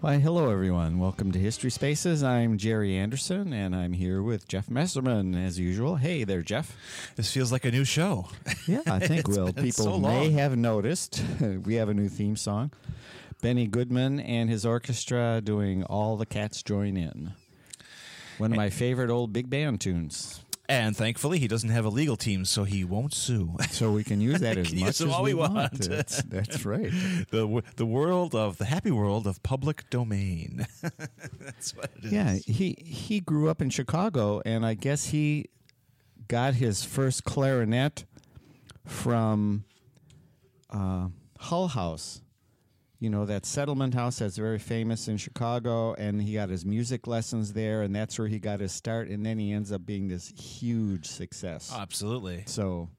Why, hello everyone. Welcome to History Spaces. I'm Jerry Anderson, and I'm here with Jeff Messerman as usual. Hey there, Jeff. This feels like a new show. Yeah, I think been people so may have noticed we have a new theme song. Benny Goodman and his orchestra doing All the Cats Join In. One of my favorite old big band tunes. And thankfully, he doesn't have a legal team, so he won't sue. So we can use that as much as all we we want. want. That's, that's right. the the world of the happy world of public domain. That's what it is. Yeah, he he grew up in Chicago, and I guess he got his first clarinet from uh, Hull House. You know that settlement house that's very famous in Chicago, and he got his music lessons there, and that's where he got his start. And then he ends up being this huge success. Absolutely. so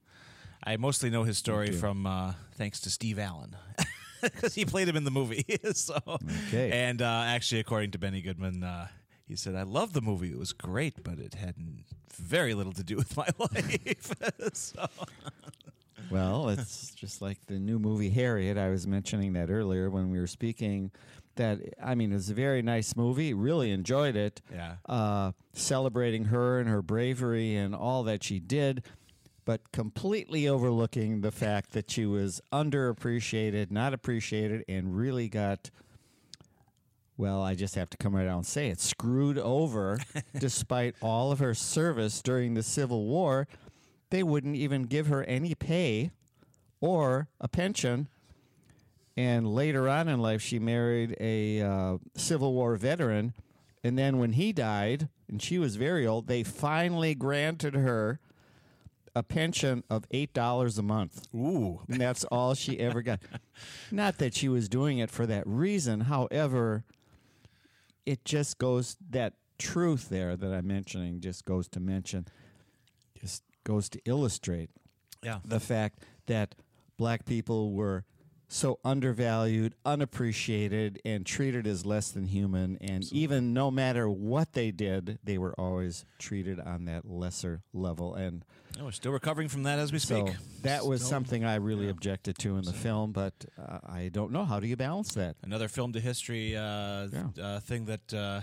I mostly know his story from uh, thanks to Steve Allen. Because he played him in the movie. so, Okay. And uh, actually, according to Benny Goodman, uh, he said, I loved the movie. It was great, but it had very little to do with my life. so, Well, it's just like the new movie Harriet. I was mentioning that earlier when we were speaking. That I mean, it's a very nice movie. Really enjoyed it. Yeah. Uh, celebrating her and her bravery and all that she did, but completely overlooking the fact that she was underappreciated, not appreciated, and really got. Well, I just have to come right out and say it. Screwed over, despite all of her service during the Civil War they wouldn't even give her any pay or a pension. And later on in life, she married a uh, Civil War veteran. And then when he died, and she was very old, they finally granted her a pension of $8 a month. ooh. And that's all she ever got. Not that she was doing it for that reason. However, it just goes, that truth there that I'm mentioning just goes to mention, goes to illustrate Yeah. the fact that black people were so undervalued, unappreciated, and treated as less than human. And even no matter what they did, they were always treated on that lesser level. And Oh, we're still recovering from that as we so speak. that was Still- something I really objected to in the film, but uh, I don't know. How do you balance that? Another film to history uh, Yeah. uh, thing that uh,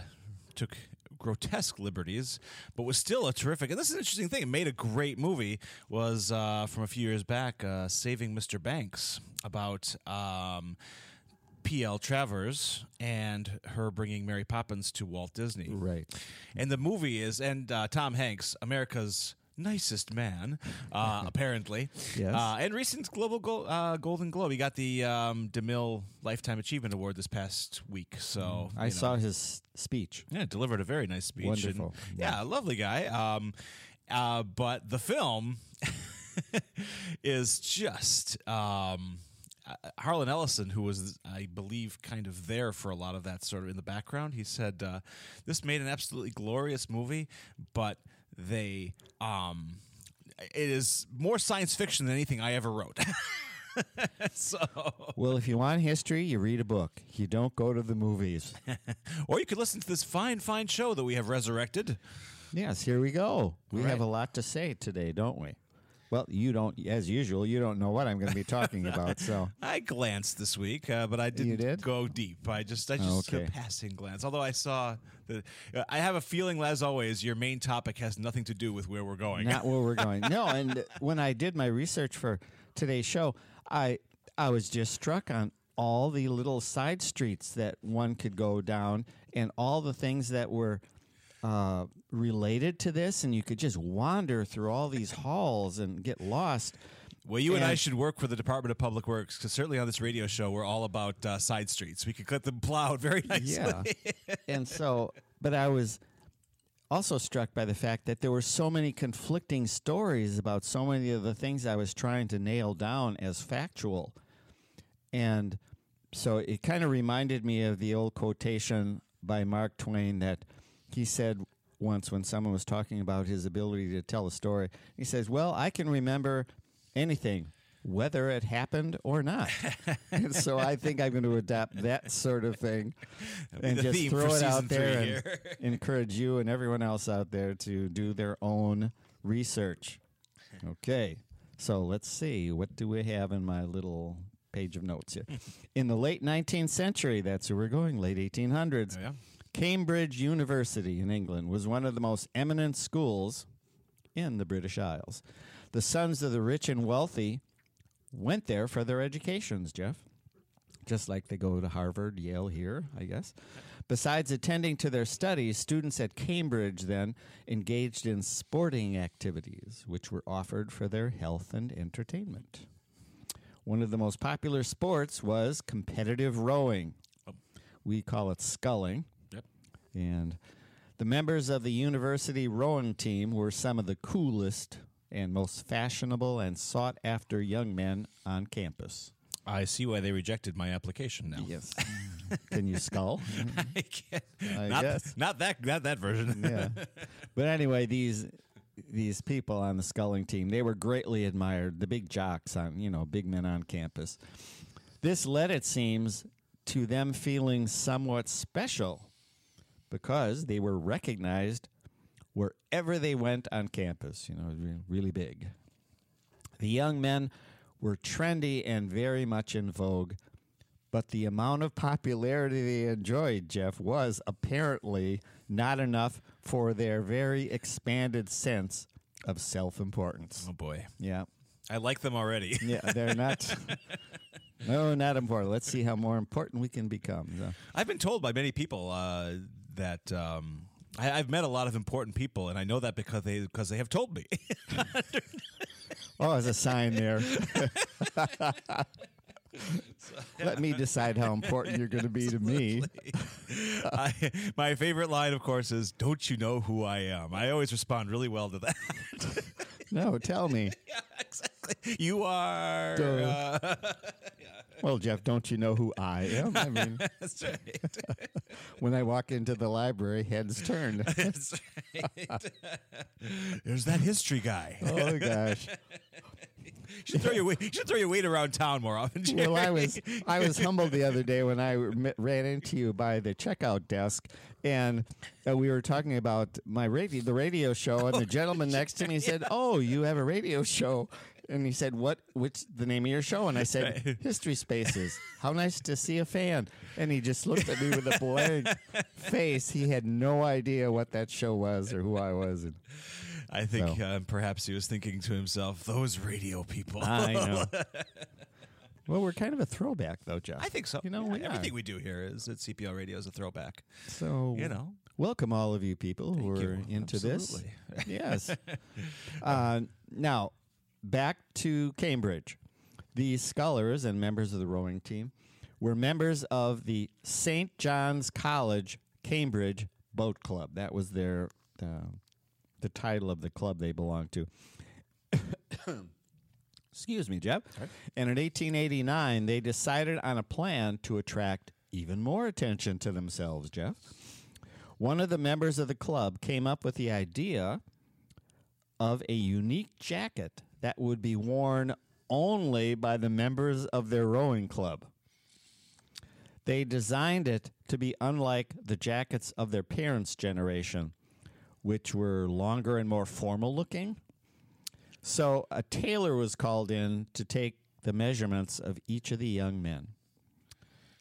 took grotesque liberties, but was still a terrific. And this is an interesting thing. It made a great movie. Was uh, from a few years back, uh, Saving Mr. Banks, about. Um, P.L. Travers and her bringing Mary Poppins to Walt Disney. Right. And the movie is, and uh, Tom Hanks, America's nicest man, uh, apparently. Yes. Uh, and recent Global Go- uh, Golden Globe. He got the um, DeMille Lifetime Achievement Award this past week. So Mm, I you know. saw his speech. Yeah, delivered a very nice speech. and- Wonderful. yeah, lovely guy. Um, uh, but the film is just um, uh, Harlan Ellison, who was, I believe, kind of there for a lot of that sort of in the background. He said uh, this made an absolutely glorious movie, but they. Um, it is more science fiction than anything I ever wrote. so, Well, if you want history, you read a book. You don't go to the movies. or you could listen to this fine, fine show that we have resurrected. yes, here we go. We All have a lot to say today, don't we? Well, you don't, as usual, you don't know what I'm going to be talking about. So, I glanced this week, uh, but I didn't did? go deep. I just, I just Okay. a passing glance. Although I saw the, uh, I have a feeling, as always, your main topic has nothing to do with where we're going. not where we're going. No, and when I did my research for today's show, I I was just struck on all the little side streets that one could go down and all the things that were uh, related to this, and you could just wander through all these halls and get lost. well, you and, I should work for the Department of Public Works because certainly on this radio show, we're all about uh, side streets. We could cut them plowed very nicely. Yeah. and so, but I was also struck by the fact that there were so many conflicting stories about so many of the things I was trying to nail down as factual. And so it kind of reminded me of the old quotation by Mark Twain that he said once when someone was talking about his ability to tell a story. He says, Well, I can remember anything, whether it happened or not. and so I think I'm going to adapt that sort of thing and the just throw it out there and encourage you and everyone else out there to do their own research. Okay, so let's see. What do we have in my little page of notes here? in the late 19th century, that's where we're going, late 1800s. Oh, yeah. Cambridge University in England was one of the most eminent schools in the British Isles. The sons of the rich and wealthy went there for their educations, Jeff. Just like they go to Harvard, Yale here, I guess. Besides attending to their studies, students at Cambridge then engaged in sporting activities, which were offered for their health and entertainment. One of the most popular sports was competitive rowing. Oh. We call it sculling. And the members of the university rowing team were some of the coolest and most fashionable and sought after young men on campus. I see why they rejected my application now. Yes. Can you scull? I can't. I not, guess. not that not that version. yeah. But anyway, these these people on the sculling team, they were greatly admired, the big jocks on, you know, big men on campus. This led, it seems, to them feeling somewhat special because they were recognized wherever they went on campus, you know, really big. The young men were trendy and very much in vogue, but the amount of popularity they enjoyed, Jeff, was apparently not enough for their very expanded sense of self importance. Oh boy, Yeah. I like them already. Yeah, they're not. no, not important. Let's see how more important we can become. So, I've been told by many people uh, that um, I, I've met a lot of important people, and I know that because they because they have told me. oh, as a sign there. Let me decide how important you're going to be to me. I, my favorite line, of course, is "Don't you know who I am?" I always respond really well to that. No, tell me. yeah, exactly. You are. Uh, Well, Jeff, don't you know who I am? I mean, that's right. when I walk into the library, heads turn. That's right. There's that history guy. oh gosh. You should throw your weight. You should throw your weight around town more often. Well, I was I was humbled the other day when I ran into you by the checkout desk, and uh, we were talking about my radio, the radio show, and the gentleman next to me said, "Oh, you have a radio show." And he said, "What? What's the name of your show?" And I said, "History Spaces." How nice to see a fan! And he just looked at me with a blank face. He had no idea what that show was or who I was. And I think So. uh, perhaps he was thinking to himself, "Those radio people." I know. Well, we're kind of a throwback, though, Jeff. I think so. You know, Yeah, we everything are. we do here is at CPL Radio is a throwback. So You know. welcome all of you people who are you. into Absolutely. this. Yes. uh, now, back to Cambridge. The scholars and members of the rowing team were members of the St. John's College Cambridge Boat Club. That was their uh, the title of the club they belong to. Excuse me, Jeff. And in 1889, they decided on a plan to attract even more attention to themselves, Jeff. One of the members of the club came up with the idea of a unique jacket that would be worn only by the members of their rowing club. They designed it to be unlike the jackets of their parents' generation, which were longer and more formal looking. So a tailor was called in to take the measurements of each of the young men.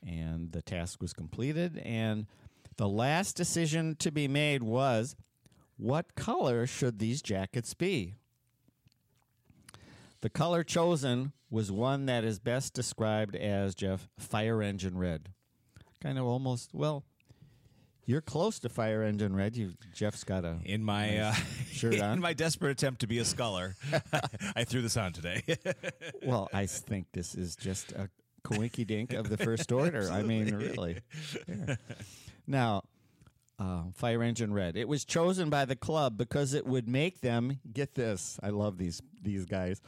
And the task was completed. And the last decision to be made was what color should these jackets be? The color chosen was one that is best described as Jeff fire engine red. Kind of almost well, you're close to fire engine red. You Jeff's got a In my uh, shirt on. in my desperate attempt to be a scholar, I threw this on today. well, I think this is just a coinky dink of the first order. I mean, really. Yeah. Now, uh, Fire Engine Red. It was chosen by the club because it would make them get this. I love these these guys.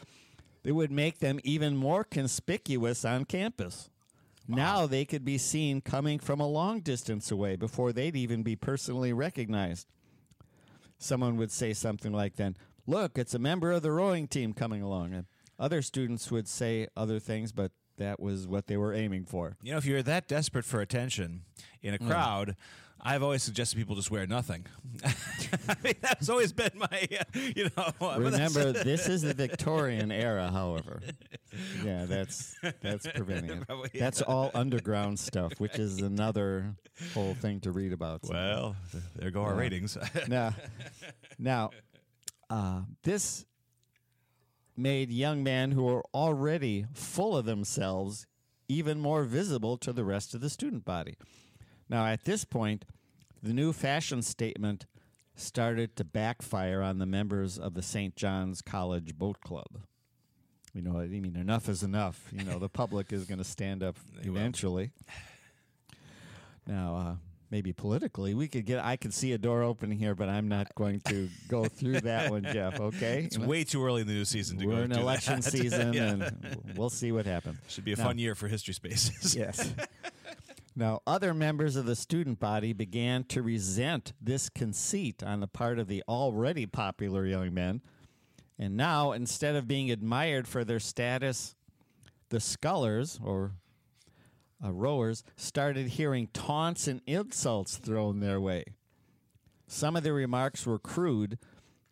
It would make them even more conspicuous on campus. Now they could be seen coming from a long distance away before they'd even be personally recognized. Someone would say something like, "Then look, it's a member of the rowing team coming along." And other students would say other things, but that was what they were aiming for. you know, if you're that desperate for attention in a Hmm. crowd, I've always suggested people just wear nothing. I mean, that's always been my, uh, you know. Remember, this is the Victorian era, however. Yeah, that's that's preventing it. Probably, That's all underground stuff, which is another whole thing to read about. well, there go our ratings. now, now, uh, this made young men who were already full of themselves even more visible to the rest of the student body. Now, at this point, the new fashion statement started to backfire on the members of the St. John's College Boat Club. You know, I mean, enough is enough. You know, the public is going to stand up eventually. Now, uh, maybe politically, we could get. I could see a door opening here, but I'm not going to go through that one, Jeff. Okay, it's way too early in the new season to we're go in election that. season, Yeah. and we'll see what happens. Should be a Now- fun year for history spaces. Yes. Now, other members of the student body began to resent this conceit on the part of the already popular young men. And now, instead of being admired for their status, the scullers, or uh, rowers, started hearing taunts and insults thrown their way. Some of the remarks were crude,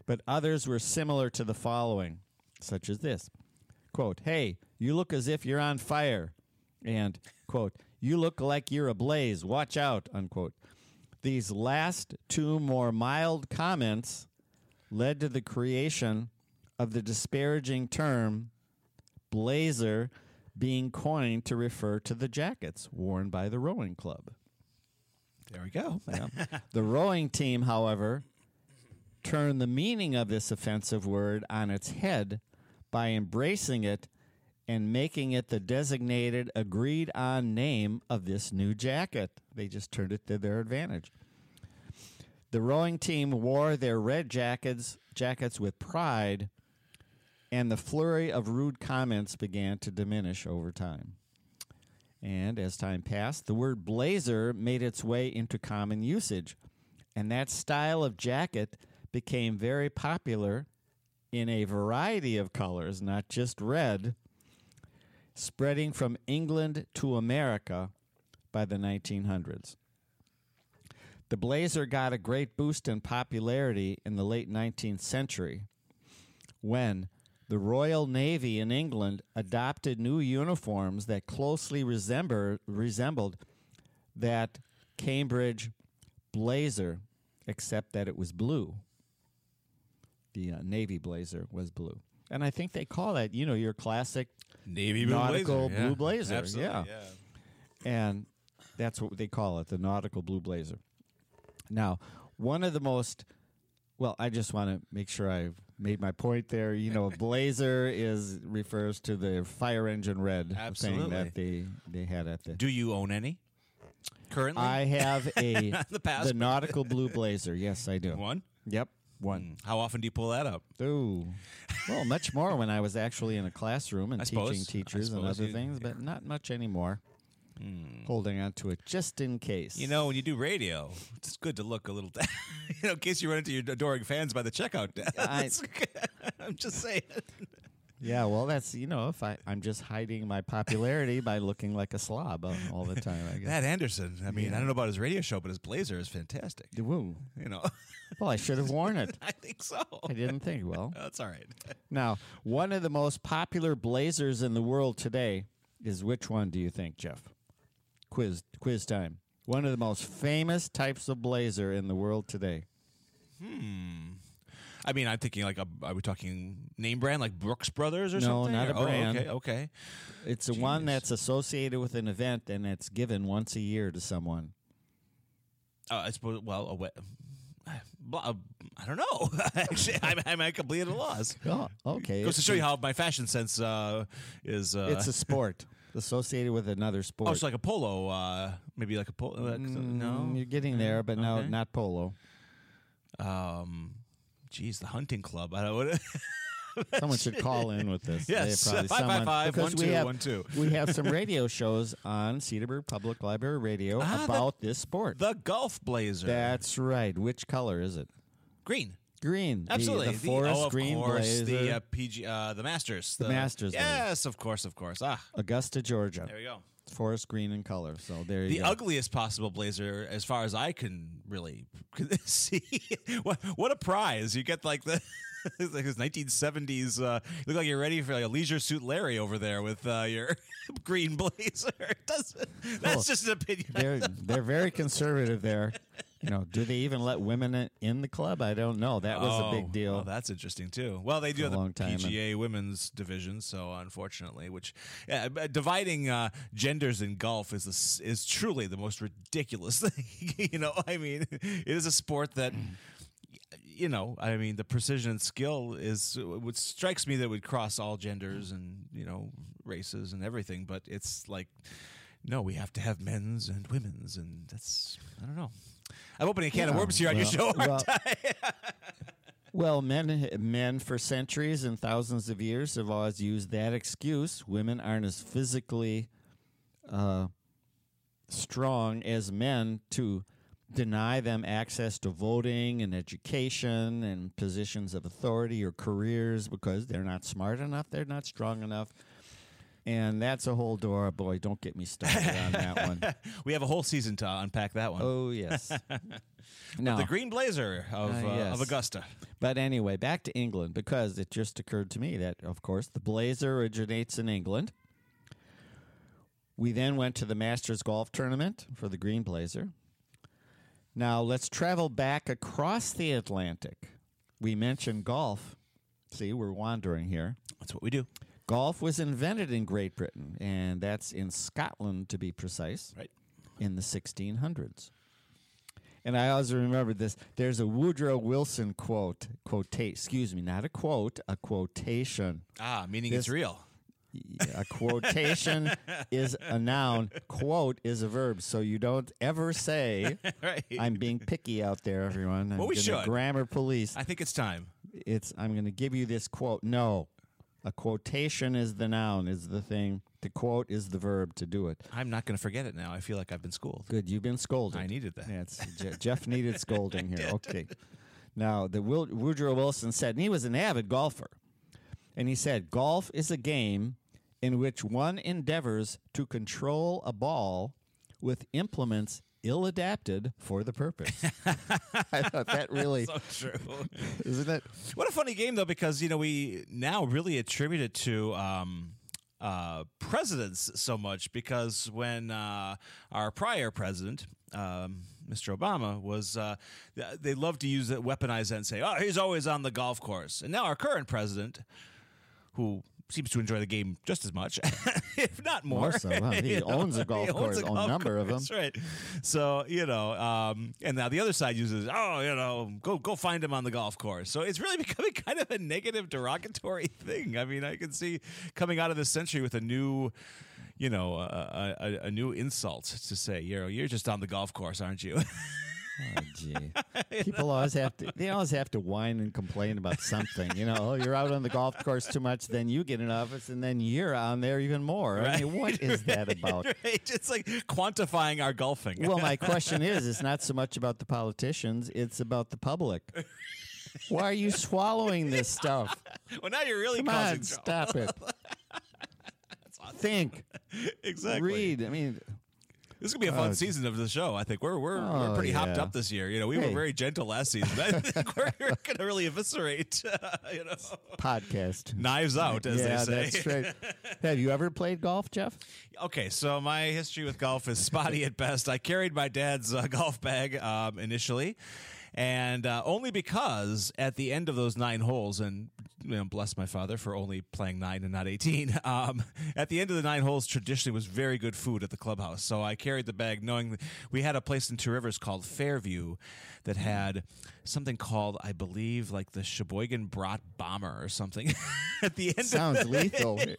but others were similar to the following, such as this quote, Hey, you look as if you're on fire. And, quote, you look like you're ablaze. Watch out, unquote. These last two more mild comments led to the creation of the disparaging term blazer being coined to refer to the jackets worn by the rowing club. There we go. Yeah. the rowing team, however, turned the meaning of this offensive word on its head by embracing it and making it the designated, agreed on name of this new jacket. They just turned it to their advantage. The rowing team wore their red jackets jackets with pride, and the flurry of rude comments began to diminish over time. And as time passed, the word blazer made its way into common usage, and that style of jacket became very popular in a variety of colors, not just red, spreading from England to America by the 1900s. The blazer got a great boost in popularity in the late 19th century when the Royal Navy in England adopted new uniforms that closely resembled that Cambridge blazer, except that it was blue. The uh, Navy blazer was blue. and I think they call that you know your classic Navy blue nautical blazer. yeah. blue blazer. Absolutely, yeah. and that's what they call it, the nautical blue blazer. Now, one of the most well, I just want to make sure I've made my point there. You know, blazer is refers to the fire engine red thing Absolutely. that they they had at the. Do you own any currently? I have a the past, the nautical blue blazer. Yes, I do. one. Yep, one. Hmm. How often do you pull that up? Ooh, well, much more when I was actually in a classroom and I teaching suppose. Teachers and other you- things, but not much anymore. Hmm. Holding on to it just in case. You know, when you do radio, it's good to look a little, you know, in case you run into your adoring fans by the checkout desk. I'm just saying. Yeah, well, that's you know, if I I'm just hiding my popularity by looking like a slob all, the time. I guess. Matt Anderson. I mean, I don't know about his radio show, but his blazer is fantastic. Woo. You know, Well, I should have worn it. I think so. I didn't think. Well, That's all right. now one of the most popular blazers in the world today is which one? Do you think, Jeff? Quiz quiz time. One of the most famous types of blazer in the world today. Hmm. I mean, I'm thinking like, a, are we talking name brand like Brooks Brothers or No, something? No, not a Oh, brand. okay, okay. It's the one that's associated with an event and it's given once a year to someone. Uh, I suppose. Well, a we- uh, I don't know. Actually, I'm, I'm at complete at a loss. Oh, okay. Goes to show you how my fashion sense uh, is. Uh, it's a sport associated with another sport. oh, it's like a polo. Uh, maybe like a polo. Mm, no, you're getting there, but no, Okay. not polo. Um, geez, the hunting club. I don't. Someone should call in with this. Yes, They probably- five, five, someone- five, because one, we have, one, two. We have some radio shows on Cedarburg Public Library Radio Ah, the- about this sport. the golf blazer. That's right. Which color is it? green. Green. Absolutely. The, forest oh, of green course, blazer. The uh, PG, uh, the Masters. The Masters blazer. Yes, of course, of course. Ah, Augusta, Georgia. there we go. Forest green in color. So there you The go. ugliest possible blazer, as far as I can really see. what what a prize! You get like the. it's like this 1970s. Uh, look like you're ready for like a leisure suit Larry over there with uh, your green blazer. That's just an opinion. they're they're very conservative there. You know, do they even let women in- the club? I don't know. That was a Oh, big deal. well, that's interesting too. Well, they do have a the time, and- PGA women's division, so unfortunately, which yeah, dividing uh, genders in golf is a is truly the most ridiculous thing. you know, I mean, it is a sport that. You know, I mean, the precision and skill is what strikes me that it would cross all genders and you know races and everything. But it's like, no, we have to have men's and women's, and that's I don't know. I'm opening a can of worms here on your show, well-? Well, men men for centuries and thousands of years have always used that excuse. Women aren't as physically uh, strong as men to deny them access to voting and education and positions of authority or careers because they're not smart enough, they're not strong enough. And that's a whole door. Boy, don't get me started on that one. we have a whole season to unpack that one. Oh yes. no, The Green Blazer of, Ah, uh, yes. of Augusta. But anyway, back to England because it just occurred to me that, of course, the Blazer originates in England. We then went to the Masters Golf Tournament for the Green Blazer. Now let's travel back across the Atlantic. We mentioned golf. See, we're wandering here. That's what we do. Golf was invented in Great Britain, and that's in Scotland to be precise Right. in the 1600s. And I always remember this. There's a Woodrow Wilson quote, quotate, excuse me, not a quote, a quotation. Ah, meaning This- it's real. A quotation is a noun, quote is a verb. So you don't ever say, right. I'm being picky out there, everyone. I'm Well, we should. Grammar police. I think it's time. It's I'm going to give you this quote. No. A quotation is the noun, is the thing. To quote is the verb to do it. I'm not going to forget it now. I feel like I've been schooled. Good, you've been scolded. I needed that. Yeah, Je- Jeff needed scolding here. Okay. Now, the Wil- Woodrow Wilson said, and he was an avid golfer, and he said, golf is a game in which one endeavors to control a ball with implements ill adapted for the purpose. I thought that really, So true. isn't it? What a funny game, though, because you know we now really attribute it to um, uh, presidents so much. Because when uh, our prior president, um, Mr. Obama, was, uh, they love to use it, weaponize that, and say, "Oh, he's always on the golf course." And now our current president. who seems to enjoy the game just as much, if not more. More so, huh? He owns a golf owns course, a number of course, Right. So you know, um, and now the other side uses, oh, you know, go go find him on the golf course. So it's really becoming kind of a negative, derogatory thing. I mean, I can see coming out of this century with a new. You know, a, a, a new insult to say, you know, you're just on the golf course, aren't you? Oh, gee. People always have to. They always have to whine and complain about something. You know, you're out on the golf course too much, then you get an office, and then you're on there even more. I mean, what is that about? right? It's like quantifying our golfing. Well, my question is, it's not so much about the politicians; it's about the public. Why are you swallowing this stuff? well, now you're really Come causing on, trouble. stop it. Think, Exactly. read. I mean, This is gonna be a fun Oh, season of the show. I think we're we're, we're Oh, pretty hopped up this year. You know, we were very gentle last season. I think we're, we're gonna really eviscerate. you know, podcast. knives out, as yeah, they say. that's right. Have you ever played golf, Jeff? Okay, so my history with golf is spotty at best. I carried my dad's uh, golf bag um, initially, and uh, only because at the end of those nine holes, and you know, bless my father for only playing nine and not eighteen. Um, at the end of the nine holes, traditionally was very good food at the clubhouse, so I carried the bag, knowing that we had a place in Two Rivers called Fairview that had something called, I believe, like the Sheboygan Brat Bomber or something. at the end, of Sounds lethal.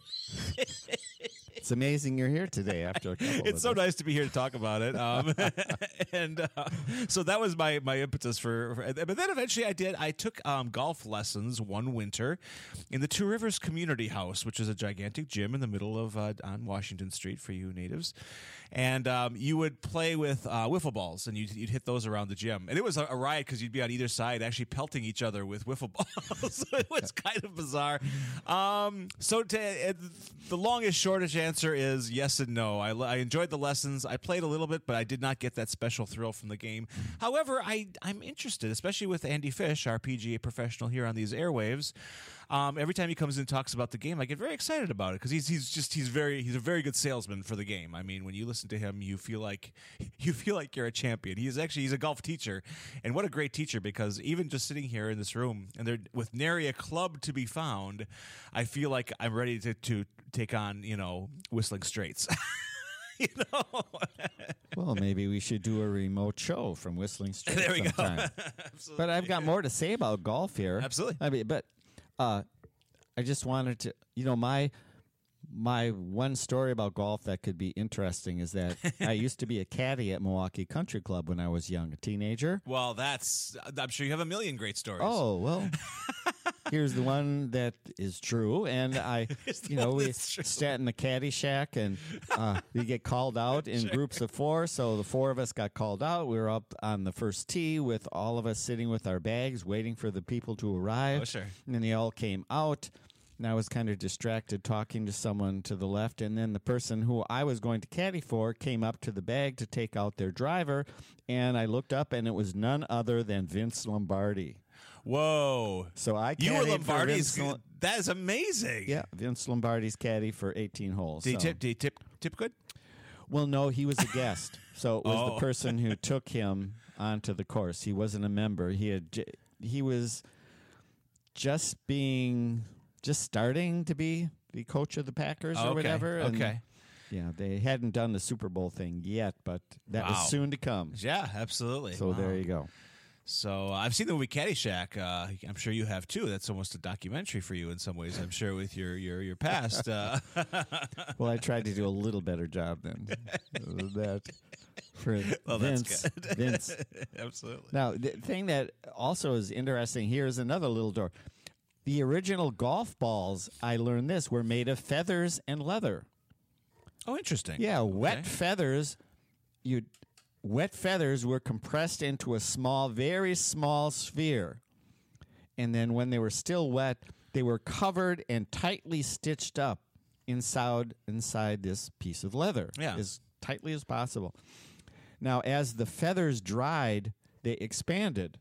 it's amazing you're here today after a couple it's so us. nice to be here to talk about it. Um, and uh, so that was my my impetus for, for. But then eventually, I did. I took um, golf lessons one winter in the Two Rivers Community House, which is a gigantic gym in the middle of uh, on Washington Street for you natives. And um, you would play with uh, wiffle balls, and you'd, you'd hit those around the gym. And it was a, a riot because you'd be on either side, actually pelting each other with wiffle balls. it was kind of bizarre. Um, so to, uh, the longest, shortest answer is yes and no. I, I enjoyed the lessons. I played a little bit, but I did not get that special thrill from the game. However, I I'm interested, especially with Andy Fish, our PGA professional here on these airwaves. Um, every time he comes in and talks about the game, I get very excited about it because he's he's just he's very he's a very good salesman for the game. I mean, when you listen to him, you feel like you feel like you're a champion. He is actually he's a golf teacher, and what a great teacher! Because even just sitting here in this room and there with nary a club to be found, I feel like I'm ready to to take on you know Whistling Straits. you know, Well, maybe we should do a remote show from Whistling Straits There we go. but I've got more to say about golf here. Absolutely. I mean, but uh, I just wanted to, you know, my my one story about golf that could be interesting is that I used to be a caddy at Milwaukee Country Club when I was young, a teenager. well, that's I'm sure you have a million great stories. Oh well, here's the one that is true, and I, you know, we sat in the caddy shack, and uh, we get called out in groups of four. So the four of us got called out. We were up on the first tee with all of us sitting with our bags, waiting for the people to arrive. Oh, sure. And then they all came out. And I was kind of distracted talking to someone to the left. And then the person who I was going to caddy for came up to the bag to take out their driver. And I looked up, and it was none other than Vince Lombardi. Whoa. So I You were Lombardi's. Vince That is amazing. yeah, Vince Lombardi's caddy for 18 holes. Did so. tip? Did tip? Tip good? Well, no, he was a guest. So it was Oh. the person who took him onto the course. He wasn't a member. He had he was just being just starting to be the coach of the Packers or Okay, whatever. and, okay. Yeah, they hadn't done the Super Bowl thing yet, but that Wow. was soon to come. Yeah, absolutely. So there you go. So uh, I've seen the movie Caddyshack. Uh, I'm sure you have too. That's almost a documentary for you in some ways. I'm sure with your your your past. Uh, Well, I tried to do a little better job than that for Well, that's Vince. good. Vince absolutely. Now, the thing that also is interesting here is another little door. The original golf balls, I learned this, were made of feathers and leather. Oh, interesting. Yeah, wet Okay. feathers. You wet feathers were compressed into a small, very small sphere, and then when they were still wet, they were covered and tightly stitched up inside inside this piece of leather, Yeah. as tightly as possible. Now, as the feathers dried, they expanded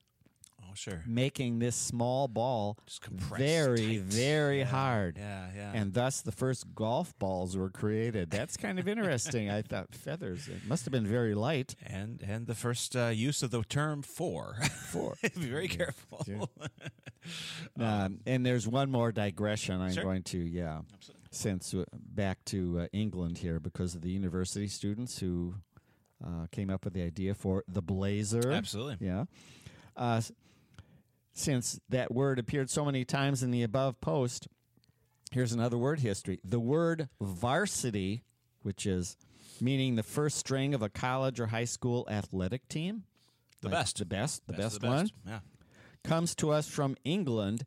sure. making this small ball very, tight. very Yeah, hard. yeah, yeah. And thus the first golf balls were created. That's kind of interesting. I thought feathers. It must have been very light. And and the first uh, use of the term for. For Be very careful. Um, and there's one more digression. I'm Sure. going to, yeah, since uh, back to uh, England here because of the university students who uh, came up with the idea for the blazer. Absolutely. Yeah. Uh, since that word appeared so many times in the above post, here's another word history. The word varsity, which is meaning the first string of a college or high school athletic team. The like best. The best. The Best of best one best. Yeah. comes to us from England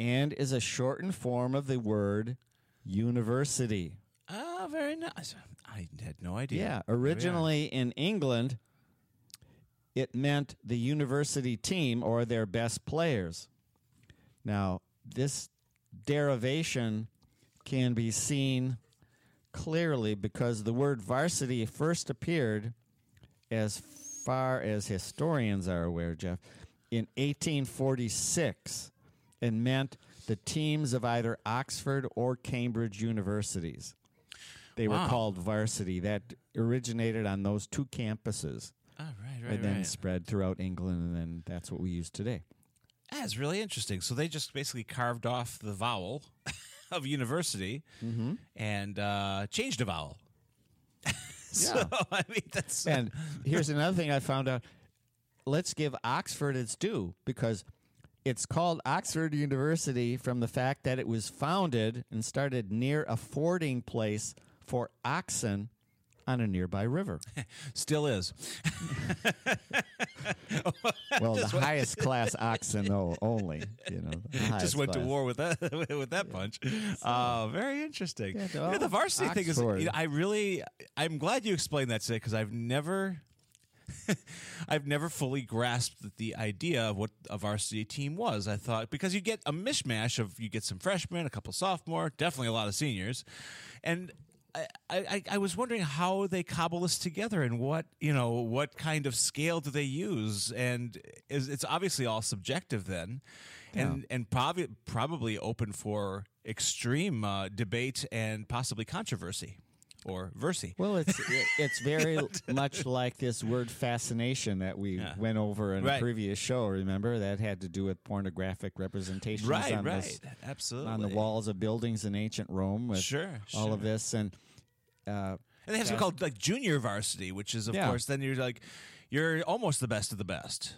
and is a shortened form of the word university. Ah, very nice. I had no idea. Yeah, There we are. originally in England, it meant the university team or their best players. Now, this derivation can be seen clearly because the word varsity first appeared, as far as historians are aware, Jeff, in 1846 and meant the teams of either Oxford or Cambridge universities. They were called varsity. That originated on those two campuses Ah, right, right, and then right. spread throughout England, and then that's what we use today. That's really interesting. So they just basically carved off the vowel of university Mm-hmm. and uh, changed a vowel. so I mean, that's And here's another thing I found out. Let's give Oxford its due because it's called Oxford University from the fact that it was founded and started near a fording place for oxen on a nearby river. still is. Well, the highest class oxen, though, only. You know, just went to war with that with that bunch. Uh, very interesting. Yeah, You know, the oh, varsity thing is, you know, I really, I'm glad you explained that today because I've never. I've never fully grasped the idea of what a varsity team was. I thought because you get a mishmash of you get some freshmen, a couple sophomore, definitely a lot of seniors, and I, I, I was wondering how they cobble this together and what you know what kind of scale do they use? And is it's obviously all subjective then. And and probably probably open for extreme uh, debate and possibly controversy or versy Well, it's it, it's very much like this word fascination that we Yeah. went over in Right. a previous show. Remember that had to do with pornographic representations right on, right this- absolutely on the walls of buildings in ancient Rome. With Sure, all of this and. Uh, and they have something called like junior varsity which is of Yeah. course then you're like you're almost the best of the best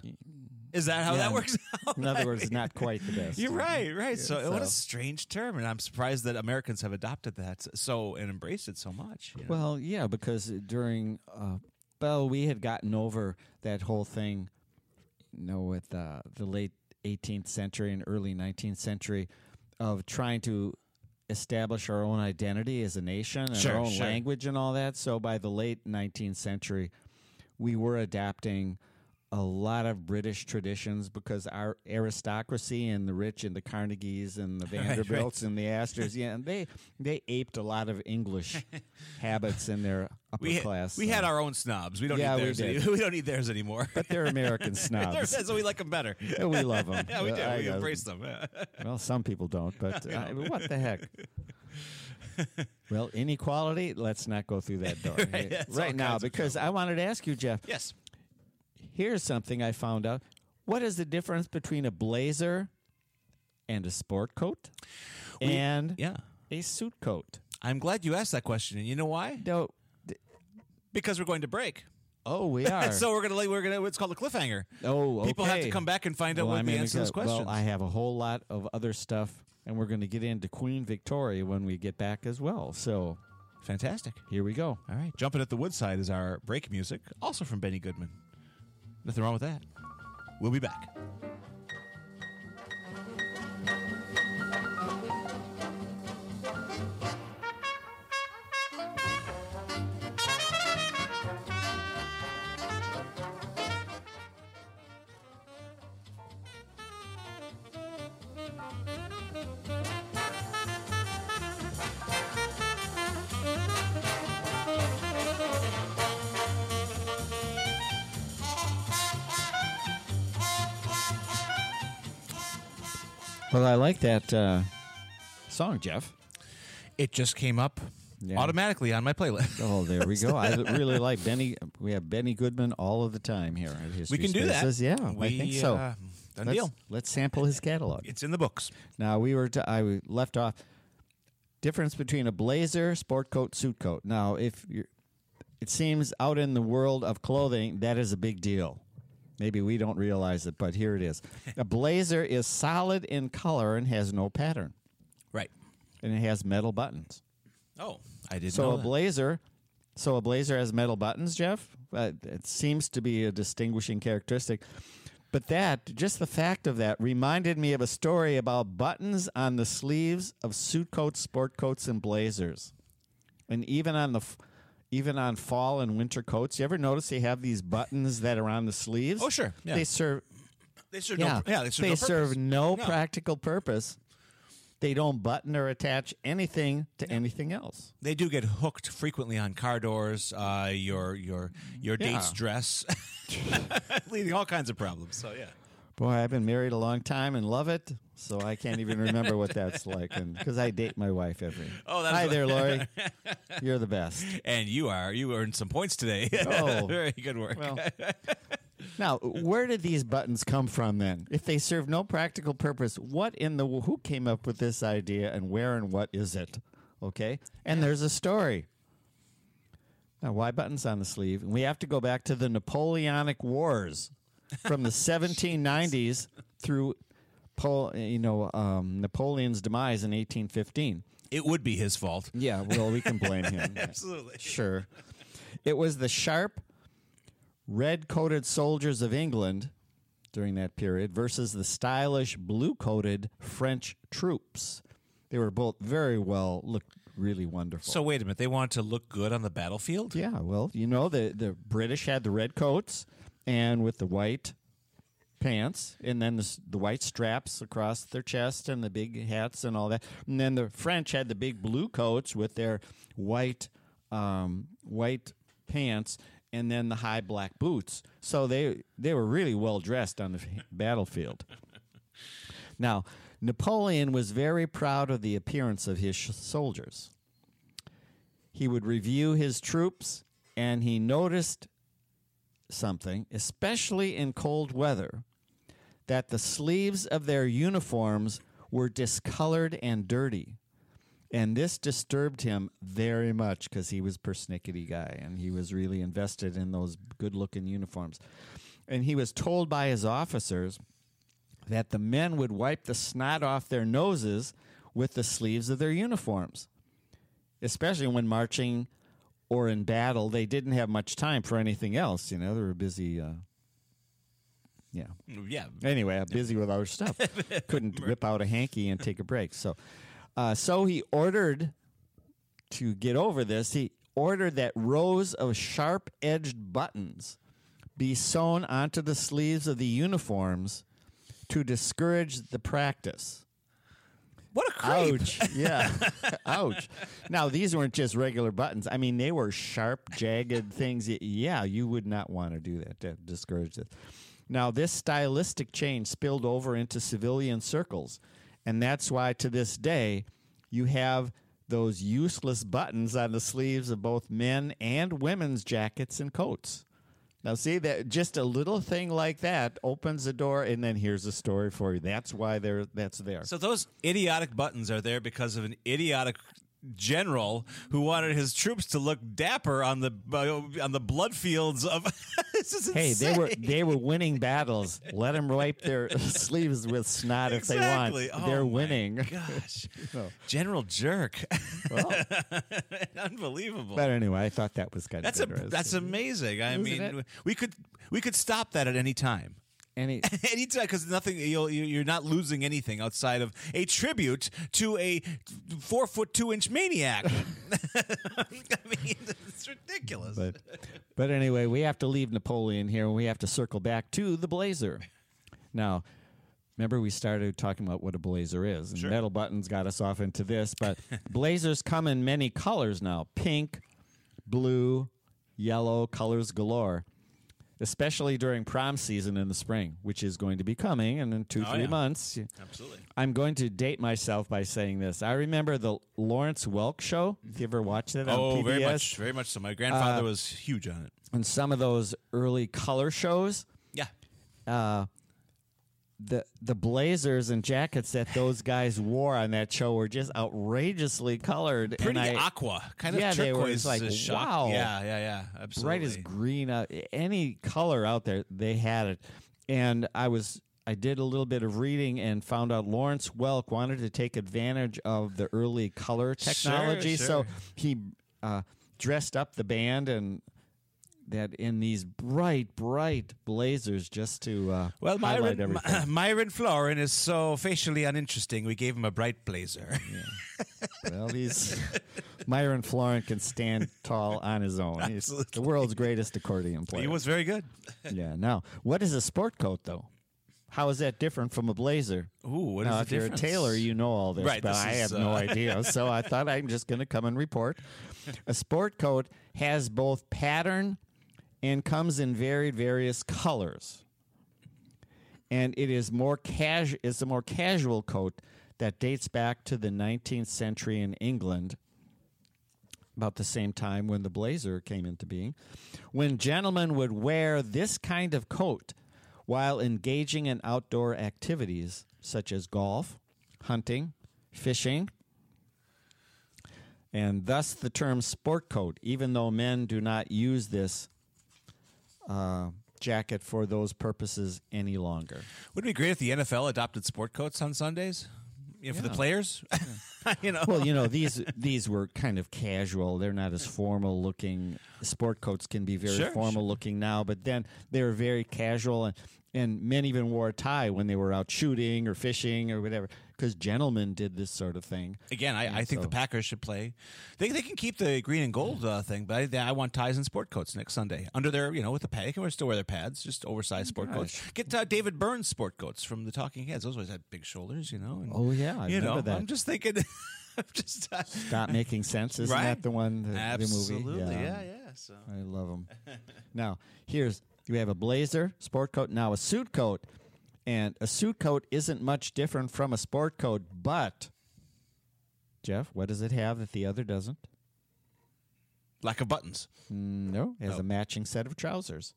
is that how Yeah. that works out in other words, not quite the best. You're right, right. So, what a strange term, and I'm surprised that Americans have adopted that so and embraced it so much. you know? Well, yeah, because during, uh, well, we had gotten over that whole thing, you know, with uh, the late 18th century and early 19th century of trying to establish our own identity as a nation and Sure, our own sure. language and all that. So by the late 19th century, we were adapting a lot of British traditions because our aristocracy and the rich and the Carnegies and the right. Vanderbilts and the Astors, yeah, and they they aped a lot of English habits in their upper we, class. we uh, had our own snobs. We don't Yeah, need theirs. did. Any, we don't need theirs anymore. but they're American snobs. so we like them better. Yeah, we love them. Yeah, we do. I we embrace them. Well, some people don't, but uh, what the heck? well, inequality. Let's not go through that door Right, right now because I wanted to ask you, Jeff. yes. Here's something I found out. What is the difference between a blazer and a sport coat and Yeah. a suit coat? I'm glad you asked that question, and you know why? No. Because we're going to break. Oh, we are. so we're gonna we're gonna it's called a cliffhanger. oh, okay. People have to come back and find out Well, what I'm the answer to those questions. Well, I have a whole lot of other stuff, and we're going to get into Queen Victoria when we get back as well. So Fantastic. here we go. All right, jumping at the woodside is our break music, also from Benny Goodman. Nothing wrong with that. We'll be back. Well, I like that uh, song, Jeff. It just came up Yeah. automatically on my playlist. Oh, there we go. I really like Benny. We have Benny Goodman all of the time here at History we can do that. Spaces. Yeah, we, I think so. uh, Done let's, deal. Let's sample his catalog. It's in the books. Now we were to, I left off difference between a blazer, sport coat, suit coat. Now, if you're, it seems out in the world of clothing that is a big deal. Maybe we don't realize it, but here it is. a blazer is solid in color and has no pattern, Right. and it has metal buttons. Oh, I didn't So know a that. blazer, so a blazer has metal buttons, Jeff. Uh, it seems to be a distinguishing characteristic. But that, just the fact of that, reminded me of a story about buttons on the sleeves of suit coats, sport coats, and blazers, and even on the, f- even on fall and winter coats. You ever notice they have these buttons that are on the sleeves? Oh, sure. Yeah. They serve They serve yeah, no, yeah, they serve they no serve no No. practical purpose. They don't button or attach anything to anything else. They do get hooked frequently on car doors, uh, your your your Yeah. date's dress, leading all kinds of problems. So yeah, Boy, I've been married a long time and love it, so I can't even remember what that's like. And because I date my wife every. Oh, that's hi what- there, Lori. You're the best. and you are you earned some points today. Oh. very good work. Well, now, where did these buttons come from then? If they serve no practical purpose, what in the who came up with this idea, and where and what is it? Okay, and there's a story. Now, why buttons on the sleeve? And We have to go back to the Napoleonic Wars from the 1790s through, Pol- you know, um, Napoleon's demise in 1815. it would be his fault. Yeah, well, we can blame him. Absolutely. Sure. It was the sharp, red coated soldiers of England during that period versus the stylish, blue coated French troops. They were both very well, looked really wonderful. So wait a minute, they wanted to look good on the battlefield. yeah, well, you know, the, the British had the red coats and with the white pants and then the, the white straps across their chest and the big hats and all that. And then the French had the big blue coats with their white um, white pants and then the high black boots. So they they were really well dressed on the battlefield. Now, Napoleon was very proud of the appearance of his sh- soldiers. He would review his troops and he noticed something, especially in cold weather, that the sleeves of their uniforms were discolored and dirty. And this disturbed him very much because he was persnickety guy and he was really invested in those good looking uniforms. And he was told by his officers that the men would wipe the snot off their noses with the sleeves of their uniforms, especially when marching or in battle. They didn't have much time for anything else. You know, they were busy. Uh, yeah. Yeah. Anyway, I'm busy with other stuff. Couldn't whip out a hanky and take a break. So, uh, so he ordered to get over this. He ordered that rows of sharp-edged buttons be sewn onto the sleeves of the uniforms to discourage the practice. What a creep. Ouch. Yeah. Ouch. Now, these weren't just regular buttons. I mean, they were sharp, jagged things. Yeah, you would not want to do that to discourage this. Now, this stylistic change spilled over into civilian circles. And that's why to this day, you have those useless buttons on the sleeves of both men and women's jackets and coats. Now, see that just a little thing like that opens the door, and then here's a story for you. That's why they're that's there. So those idiotic buttons are there because of an idiotic general who wanted his troops to look dapper on the uh, on the blood fields of. Hey, they were they were winning battles. Let them wipe their sleeves with snot if they want. Oh, They're winning. Gosh, General Jerk, Well, unbelievable. but anyway, I thought that was kind That's of a that's amazing. I Isn't mean, it? we could we could stop that at any time. Any, Anytime, because nothing you'll, you- you're not losing anything outside of a tribute to a four foot two inch maniac. I mean, it's ridiculous. but but anyway, we have to leave Napoleon here, and we have to circle back to the blazer. Now, remember we started talking about what a blazer is, and metal buttons got us off into this. But blazers come in many colors now: pink, blue, yellow, colors galore. Especially during prom season in the spring, which is going to be coming, and in two Oh, three yeah. months. Absolutely. I'm going to date myself by saying this. I remember the Lawrence Welk show. If you ever watched it Oh, very much, very much so. My grandfather Uh, was huge on it. and some of those early color shows, Yeah. uh, the the blazers and jackets that those guys wore on that show were just outrageously colored. Pretty I, aqua, kind of yeah, they were turquoise. like, wow. Yeah, yeah, yeah. Absolutely. bright as green. Uh, any color out there, they had it. And I was, I did a little bit of reading and found out Lawrence Welk wanted to take advantage of the early color technology, so sure. he uh, dressed up the band and. That in these bright, bright blazers, just to uh, Well, highlight Myron, everything. Myron Floren is so facially uninteresting. We gave him a bright blazer. Well, he's Myron Floren can stand tall on his own. He's the world's greatest accordion player. he was very good. Yeah. Now, what is a sport coat though? How is that different from a blazer? Ooh, what is now, the if you're a tailor, you know all this, Right, but this I is, have no uh, idea. So I thought I'm just going to come and report. A sport coat has both pattern and comes in varied various colors. And it is more casual. It's a more casual coat that dates back to the 19th century in England about the same time when the blazer came into being, when gentlemen would wear this kind of coat while engaging in outdoor activities such as golf, hunting, fishing, and thus the term sport coat, even though men do not use this uh, jacket for those purposes any longer. Would it be great if the NFL adopted sport coats on Sundays? You know, for the Yeah. players? you know. Well, you know these these were kind of casual. They're not as formal looking. Sport coats can be very Sure, formal looking now, but then they were very casual, and and men even wore a tie when they were out shooting or fishing or whatever. Because gentlemen did this sort of thing. Again, I, I think the Packers should play. They, they can keep the green and gold uh, thing, but I, I want ties and sport coats next Sunday under their, you know, with the pad. They can still wear their pads, just oversized sport coats. Get uh, David Byrne's sport coats from the Talking Heads. Those always had big shoulders, you know. And, Oh yeah, I you remember know, that. I'm just thinking. I'm just uh, Stop making sense. Isn't right? that the one? The, the Absolutely, movie? yeah, yeah. So I love them. now, here's you have a blazer, sport coat, now a suit coat. And a suit coat isn't much different from a sport coat, but Jeff, what does it have that the other doesn't? lack of buttons. Mm, no, it has Oh. a matching set of trousers.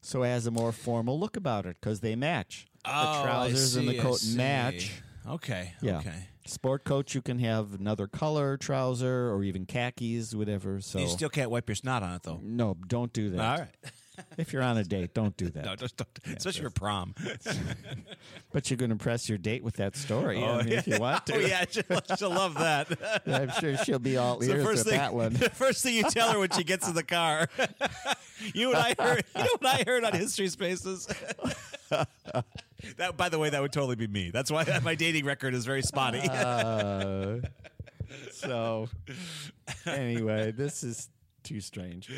So it has a more formal look about it because they match. Oh, the trousers and the I coat see. match. Okay. Yeah. Okay. Sport coat, you can have another color trouser or even khakis, whatever. So You still can't wipe your snot on it though. no, don't do that. All right. If you're on a date, don't do that. No, just don't. Especially for prom. But you're going to impress your date with that story. I mean, if you want to. Oh yeah, she'll, she'll love that. I'm sure she'll be all ears first with thing, that one. The first thing you tell her when she gets in the car. you and I heard. You know what I heard on History Spaces. that, by the way, that would totally be me. That's why my dating record is very spotty. Uh, so, anyway, this is too strange.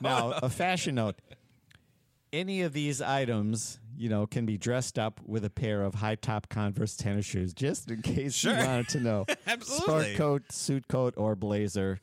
Now, a fashion note. Any of these items, you know, can be dressed up with a pair of high top Converse tennis shoes, just in case Sure. you wanted to know. Absolutely. Sport coat, suit coat, or blazer.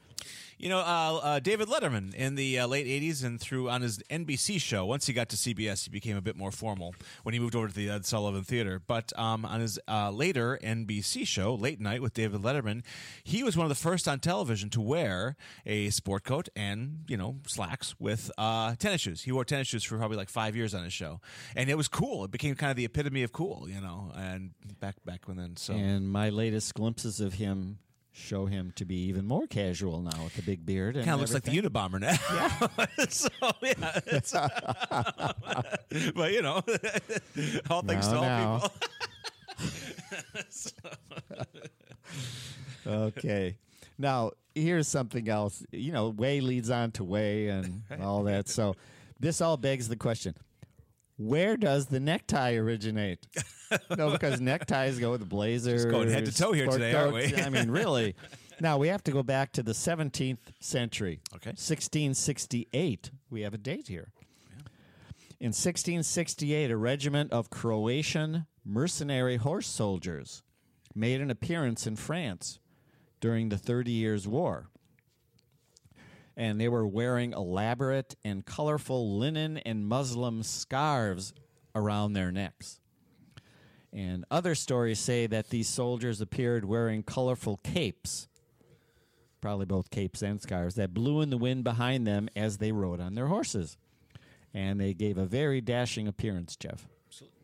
You know, uh, uh, David Letterman in the uh, late '80s and through on his NBC show. Once he got to CBS, he became a bit more formal when he moved over to the Ed Sullivan Theater. But um, on his uh, later NBC show, Late Night with David Letterman, he was one of the first on television to wear a sport coat and you know slacks with uh, tennis shoes. He wore tennis shoes for probably like five years on his show, and it was cool. It became kind of the epitome of cool, you know. And back back when then, so And my latest glimpses of him show him to be even more casual now with the big beard. kind of looks like the. Unabomber now. so yeah, it's, but you know, all thanks to all now. people. okay. Now, here's something else. You know, way leads on to way and all that. So, this all begs the question where does the necktie originate? no, because neckties go with blazers. going head to toe here today, aren't we? I mean, really. Now, we have to go back to the 17th century. Okay. 1668. We have a date here. In 1668, a regiment of Croatian mercenary horse soldiers made an appearance in France during the Thirty Years' War. And they were wearing elaborate and colorful linen and muslin scarves around their necks. And other stories say that these soldiers appeared wearing colorful capes, probably both capes and scarves, that blew in the wind behind them as they rode on their horses. And they gave a very dashing appearance, Jeff. Absolutely.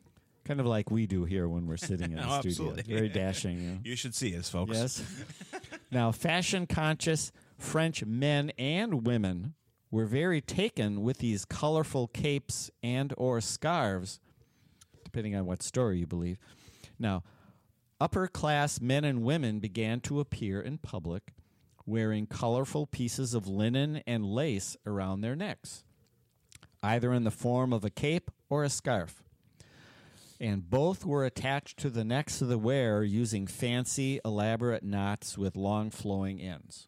kind of like we do here when we're sitting in Oh, the studio. absolutely. Very dashing. You know? You should see us, folks. Yes. now, fashion conscious French men and women were very taken with these colorful capes and or scarves, depending on what story you believe. Now, upper class men and women began to appear in public wearing colorful pieces of linen and lace around their necks, either in the form of a cape or a scarf and both were attached to the necks of the wearer using fancy, elaborate knots with long flowing ends.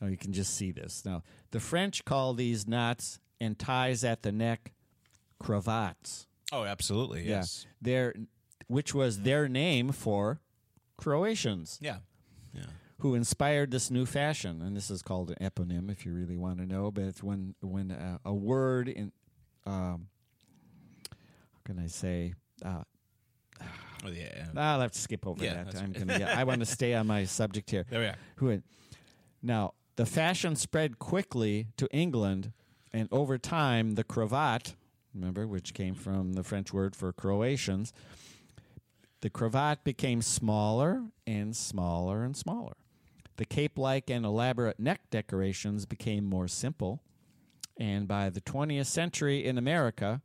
Now you can just see this. Now, the French call these knots and ties at the neck cravats. Oh, absolutely. Yes. Yeah. Their, which was their name for Croatians Yeah. Yeah. who inspired this new fashion, and this is called an eponym, if you really want to know. But it's when when uh, a word in, um, how can I say? Uh, Oh, yeah. I'll have to skip over Yeah, that. I'm gonna. Yeah, I want to stay on my subject here. There we are. Who? Now the fashion spread quickly to England, and over time, the cravat, remember, which came from the French word for Croatians, the cravat became smaller and smaller and smaller. The cape like and elaborate neck decorations became more simple. And by the 20th century in America,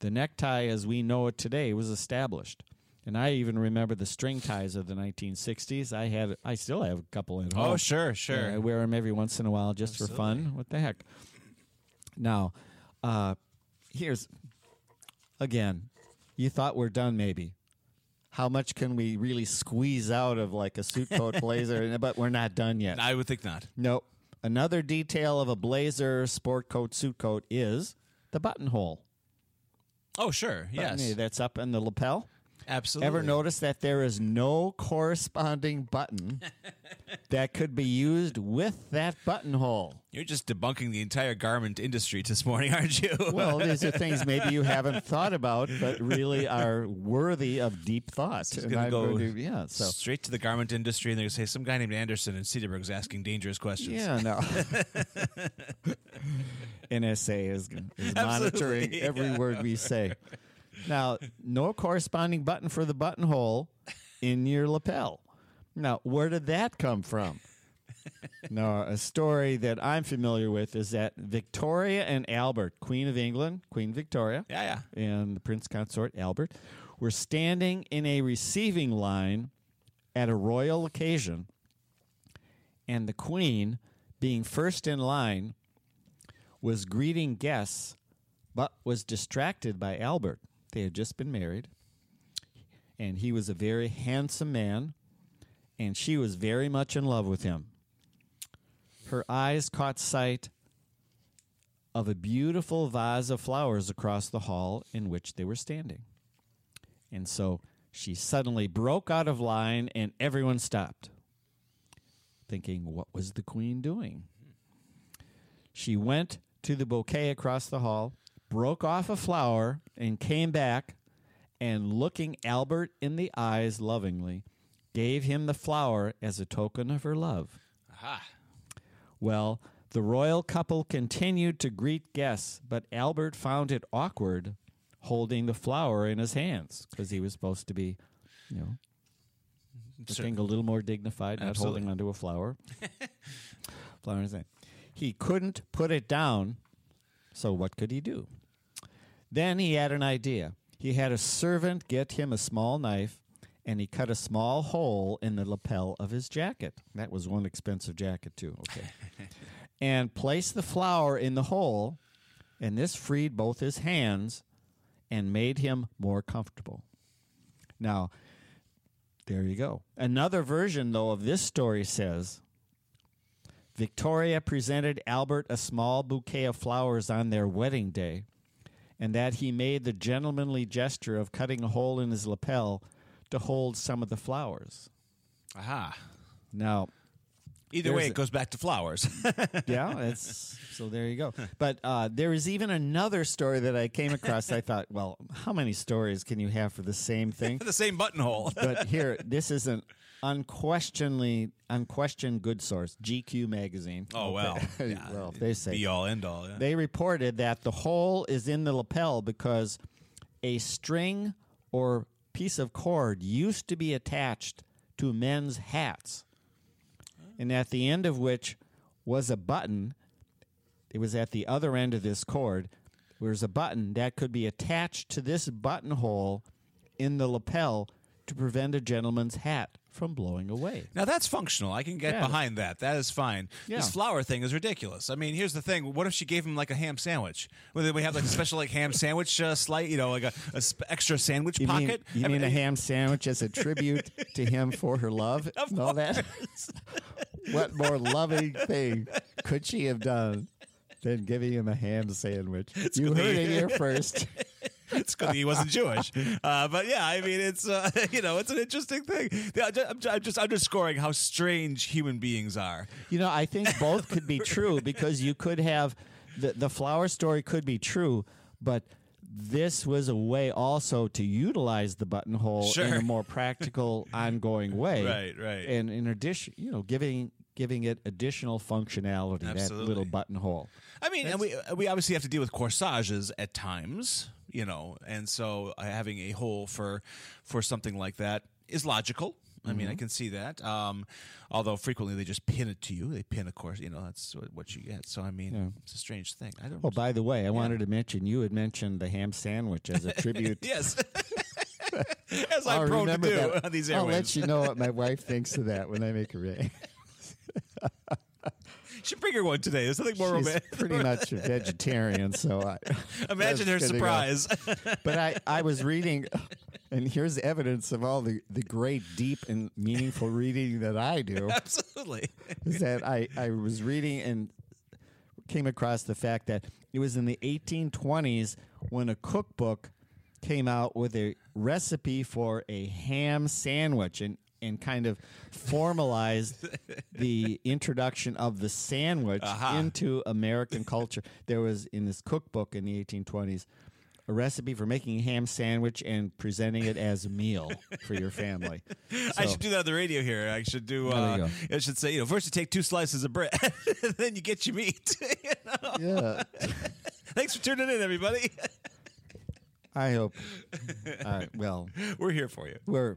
the necktie as we know it today was established. And I even remember the string ties of the 1960s. I had, I still have a couple at home. Oh, sure, sure. I wear them every once in a while just for fun. What the heck? Now, uh, here's again. You thought we're done, maybe. How much can we really squeeze out of like a suit coat blazer? But we're not done yet. I would think not. Nope. Another detail of a blazer, sport coat, suit coat is the buttonhole. Oh, sure. Yes. That's up in the lapel. Absolutely. Ever notice that there is no corresponding button that could be used with that buttonhole? You're just debunking the entire garment industry this morning, aren't you? Well, these are things maybe you haven't thought about, but really are worthy of deep thought. Gonna go going to- yeah, so straight to the garment industry, and they're going to say some guy named Anderson in Cedarburg's asking dangerous questions. yeah, no. NSA is, is monitoring Absolutely, every word we say. Now, no corresponding button for the buttonhole in your lapel. Now, where did that come from? now, a story that I'm familiar with is that Victoria and Albert, Queen of England, Queen Victoria, Yeah, yeah. and the Prince Consort Albert were standing in a receiving line at a royal occasion, and the Queen, being first in line, was greeting guests, but was distracted by Albert. They had just been married, and he was a very handsome man, and she was very much in love with him. Her eyes caught sight of a beautiful vase of flowers across the hall in which they were standing. And so she suddenly broke out of line and everyone stopped, thinking, what was the queen doing? She went to the bouquet across the hall, broke off a flower, and came back and, looking Albert in the eyes lovingly, gave him the flower as a token of her love. Aha. Well, the royal couple continued to greet guests, but Albert found it awkward holding the flower in his hands because he was supposed to be, you know, mm-hmm. looking a little more dignified, not Absolutely. holding onto a flower. flower in his hand. He couldn't put it down, so what could he do? Then he had an idea. He had a servant get him a small knife, and he cut a small hole in the lapel of his jacket. That was one expensive jacket, too. Okay. and placed the flower in the hole, and this freed both his hands and made him more comfortable. Now, there you go. Another version, though, of this story says Victoria presented Albert a small bouquet of flowers on their wedding day, and that he made the gentlemanly gesture of cutting a hole in his lapel to hold some of the flowers. Aha. Now, Either way, it goes back to flowers. yeah, it's so there you go. But uh, there is even another story that I came across. I thought, well, how many stories can you have for the same thing? the same buttonhole. but here, this is an unquestionably unquestioned good source, GQ magazine. Oh, well. Yeah. well, they say Be all end all. Yeah. they reported that the hole is in the lapel because a string or piece of cord used to be attached to men's hats, and at the end of which was a button. It was at the other end of this cord. There was a button that could be attached to this buttonhole in the lapel to prevent a gentleman's hat from blowing away. Now that's functional. I can get Yeah. behind that. That is fine. Yeah. This flower thing is ridiculous. I mean, here's the thing. What if she gave him like a ham sandwich? Well, then we have like a special like ham sandwich uh, slice, you know, like a, a sp- extra sandwich You mean, pocket. you I mean a ham sandwich as a tribute to him for her love? Of and all that? what more loving thing could she have done than giving him a ham sandwich? you good heard it here first. it's good he wasn't Jewish. Uh, but yeah, I mean, it's uh, you know, it's an interesting thing. Yeah, I'm I'm just underscoring how strange human beings are. You know, I think both could be true because you could have the the flower story could be true, but this was a way also to utilize the buttonhole in a more practical, ongoing way. Right, right. And in addition, you know, giving giving it additional functionality, that little buttonhole. I mean, and we we obviously have to deal with corsages at times, you know, and so uh, having a hole for for something like that is logical. I mean, I Mm-hmm. can see that. Um, although frequently they just pin it to you. They pin, of course. You know, that's what, what you get. So I mean, it's a strange thing. I don't. Oh, by the way, I wanted to mention you had mentioned the ham sandwich as a tribute. yes, as I'm prone to do that. on these I'll let airwaves. you know what my wife thinks of that when I make a ring. Should bring her one today. There's nothing more She's romantic. pretty much a vegetarian, so I Imagine her was gonna go- surprise. But I, I was reading, and here's evidence of all the, the great, deep, and meaningful reading that I do. Absolutely. is that I, I was reading and came across the fact that it was in the 1820s when a cookbook came out with a recipe for a ham sandwich and, and kind of formalized the introduction of the sandwich into American culture. There was in this cookbook in the 1820s a recipe for making a ham sandwich and presenting it as a meal for your family. I should do that on the radio here. I should do. Uh. I should say, you know, first you take two slices of bread, then you get your meat. You know? Yeah. Thanks for tuning in, everybody. I hope. Uh, well, We're here for you. we're.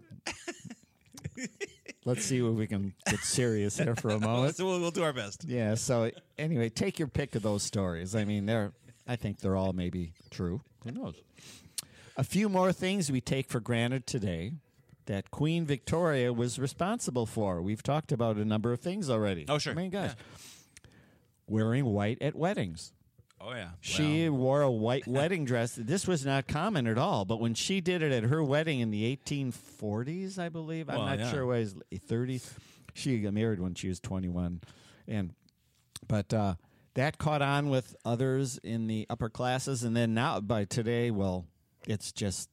Let's see if we can get serious here for a moment. So we'll, we'll do our best. Yeah. So anyway, take your pick of those stories. I mean, they're. I think they're all maybe true. Who knows? A few more things we take for granted today that Queen Victoria was responsible for. We've talked about a number of things already. Oh, sure. I mean, gosh, wearing white at weddings. Oh yeah. She wore a white wedding dress. This was not common at all, but when she did it at her wedding in the 1840s, I believe, Well, I'm not yeah. sure why it was 30s. She got married when she was 21, and but uh, that caught on with others in the upper classes, and then now by today, well, it's just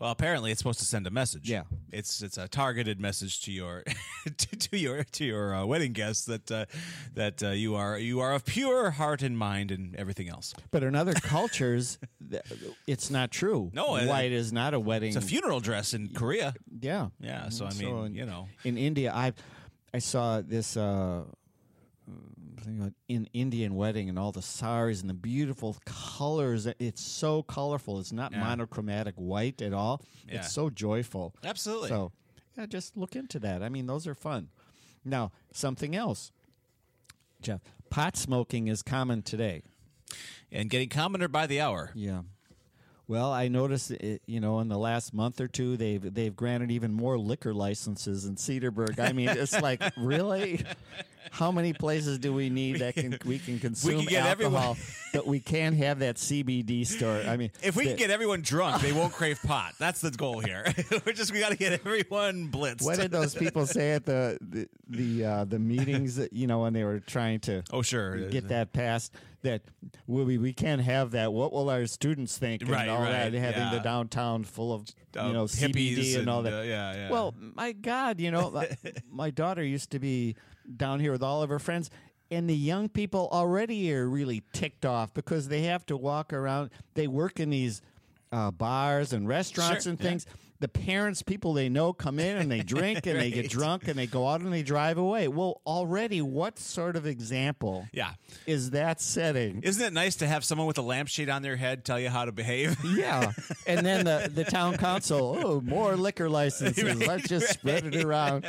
Well, apparently it's supposed to send a message. Yeah. It's it's a targeted message to your to, to your to your uh, wedding guests that uh, that uh, you are you are of pure heart and mind and everything else. But in other cultures, it's not true. No, it- white is not a wedding. It's a funeral dress in Korea. Yeah, Yeah, so I So mean, in- you know. in India, I I saw this in Indian wedding and all the saris and the beautiful colors. It's so colorful. It's not Yeah. monochromatic white at all. Yeah. It's so joyful. Absolutely. So yeah, just look into that. I mean, those are fun. Now, something else, Jeff. Pot smoking is common today. And getting commoner by the hour. Yeah. Well, I noticed, it, you know, in the last month or two, they've they've granted even more liquor licenses in Cedarburg. I mean, it's like really, how many places do we need that can we can consume get everyone- alcohol, but we can't have that CBD store? I mean, If we can get everyone drunk, they won't crave pot. That's the goal here. We're just we got to get everyone blitzed. what did those people say at the the the, uh, the meetings? That, you know, when they were trying to Oh, sure. get that passed. That we we can't have that. What will our students think? And Right, all that right, having the downtown full of you Uh, know hippies CBD and, all that. uh, yeah, yeah. Well, my God, you know, my- my daughter used to be down here with all of her friends. And the young people already are really ticked off because they have to walk around. They work in these uh, bars and restaurants Sure, and yeah. The parents, people they know, come in and they drink and they get drunk and they go out and they drive away. Well, already, what sort of example Yeah. is that setting? Isn't it nice to have someone with a lampshade on their head tell you how to behave? Yeah, and then the, the town council, oh, more liquor licenses. Right, Let's just spread it around.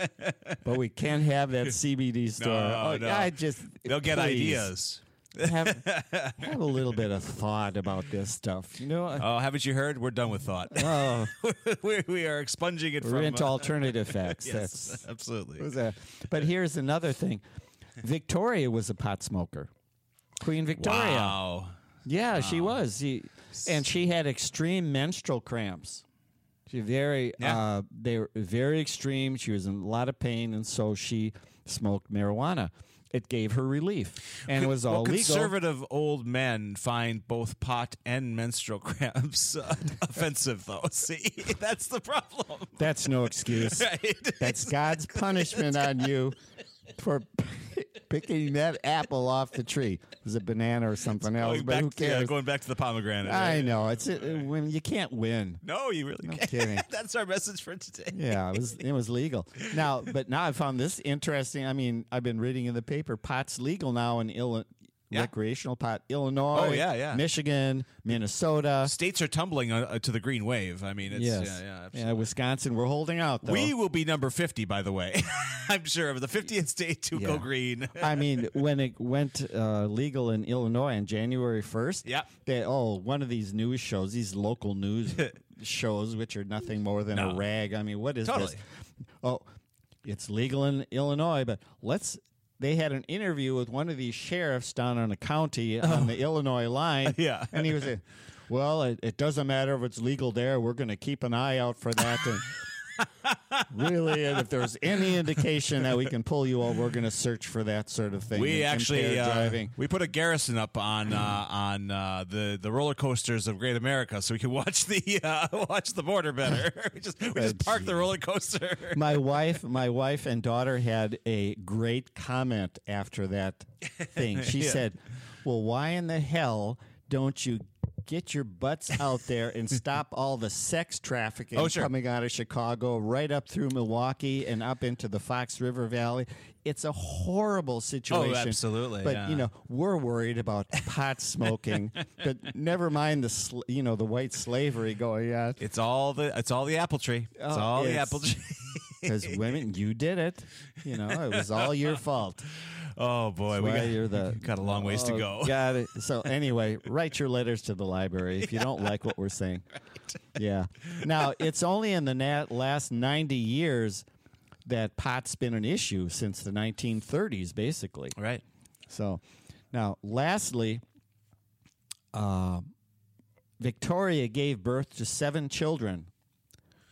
But we can't have that CBD store. No, oh, no. I just They'll get please, ideas. Have, have a little bit of thought about this stuff. You know, Oh, haven't you heard? We're done with thought. oh, we, we are expunging it we're from. into uh, alternative facts. yes, That's absolutely. was a, but here's another thing. Victoria was a pot smoker. Queen Victoria. Wow. Yeah, she was. She, and she had extreme menstrual cramps. She very Yeah. uh, they were very extreme. She was in a lot of pain, and so she smoked marijuana. It gave her relief, and it was all well, legal. conservative old men find both pot and menstrual cramps uh, offensive, though. See, that's the problem. That's no excuse. Right? That's God's punishment on you for picking that apple off the tree. It was a banana or something else, Going but back, who cares? going back to the pomegranate. I right? know it's uh, when you can't win. No, you really can't. kidding. That's our message for today. Yeah, it was it was legal. Now, but now I found this interesting. I mean, I've been reading in the paper, pot's legal now in Illinois. Yeah. Recreational pot, Illinois, Oh, yeah, yeah. Michigan, Minnesota, States are tumbling uh, uh, to the green wave. I mean, it's yes, yeah, yeah. yeah. Wisconsin. We're holding out. Though. We will be number 50, by the way. I'm sure of the 50th state to go green. I mean, when it went uh, legal in Illinois on January 1st, Yeah. they, oh, one of these news shows, these local news shows, which are nothing more than a rag. I mean, what is Totally. this? Oh, it's legal in Illinois, but let's. They had an interview with one of these sheriffs down on a county on the oh. Illinois line. Oh. Yeah. And he was saying, well, it, it doesn't matter if it's legal there. We're going to keep an eye out for that. And really, and if there's any indication that we can pull you all, we're going to search for that sort of thing. We actually uh, driving. we put a garrison up on uh, on uh, the the roller coasters of Great America, so we can watch the uh, watch the border better. we just we just Oh, park the roller coaster. my wife, my wife and daughter had a great comment after that thing. She Yeah. said, "Well, why in the hell don't you get your butts out there and stop all the sex trafficking Oh, sure. coming out of Chicago right up through Milwaukee and up into the Fox River Valley?" It's a horrible oh, situation. Oh, absolutely, But yeah. you know, we're worried about pot smoking, but never mind the sl- you know the white slavery going on. It's all the it's all the apple tree. It's Oh, all the apple tree. Because women, you did it. You know, it was all your fault. oh boy, we got, you're the- got a long ways to Oh, go. Got it. So anyway, write your letters to the library if you don't like what we're saying. Yeah. Now it's only in the nat- last ninety years that pot's been an issue since the 1930s, basically. Right. So now, lastly, uh, Victoria gave birth to seven children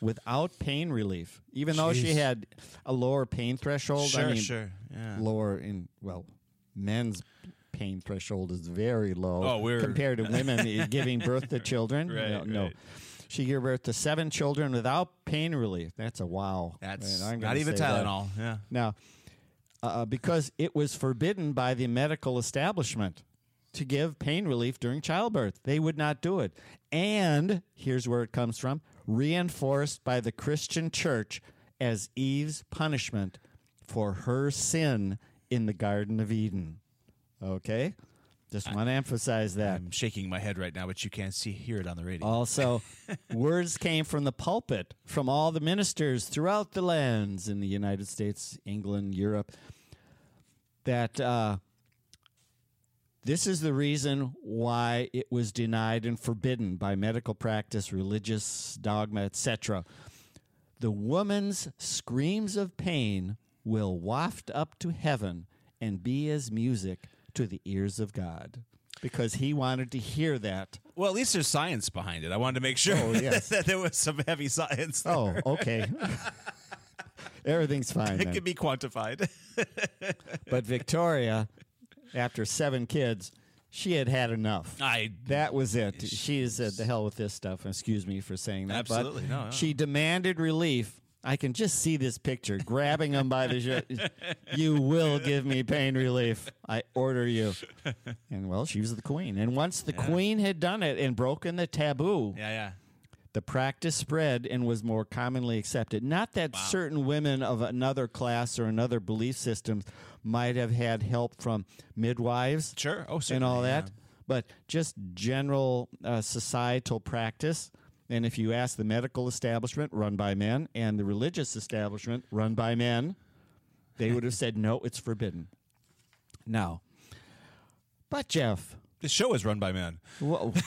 without pain relief, even though she had a lower pain threshold. Sure, I mean, sure. Yeah. lower in well, men's pain threshold is very low Oh, we're- compared to women giving birth to children. Right, no, no. She gave birth to seven children without pain relief. That's a wow. That's Man, not even say that. Tylenol. Yeah. Now, uh, because it was forbidden by the medical establishment to give pain relief during childbirth, they would not do it. And here's where it comes from reinforced by the Christian church as Eve's punishment for her sin in the Garden of Eden. Okay? Just want to emphasize that. I'm shaking my head right now, but you can't see hear it on the radio. Also, words came from the pulpit from all the ministers throughout the lands in the United States, England, Europe, that uh, this is the reason why it was denied and forbidden by medical practice, religious dogma, etc. The woman's screams of pain will waft up to heaven and be as music to the ears of God. Because he wanted to hear that Well, at least there's science behind it. I wanted to make sure Oh, yes. that there was some heavy science. Oh, there. Oh, okay. Everything's fine. it then. can be quantified. But Victoria, after seven kids, she had had enough. I That was it. She said, "The hell with this stuff." Excuse me for saying that. but Absolutely. No, no. She demanded relief. I can just see this picture, grabbing him by the shirt. You will give me pain relief. I order you. And well, she was the queen. And once the queen had done it and broken the taboo, yeah yeah. the practice spread and was more commonly accepted. Not that certain women of another class or another belief systems might have had help from midwives Sure. Oh, and all that, yeah. but just general uh, societal practice. And if you ask the medical establishment run by men and the religious establishment run by men, they would have said, no, it's forbidden. Now, but Jeff, This show is run by men. whoa.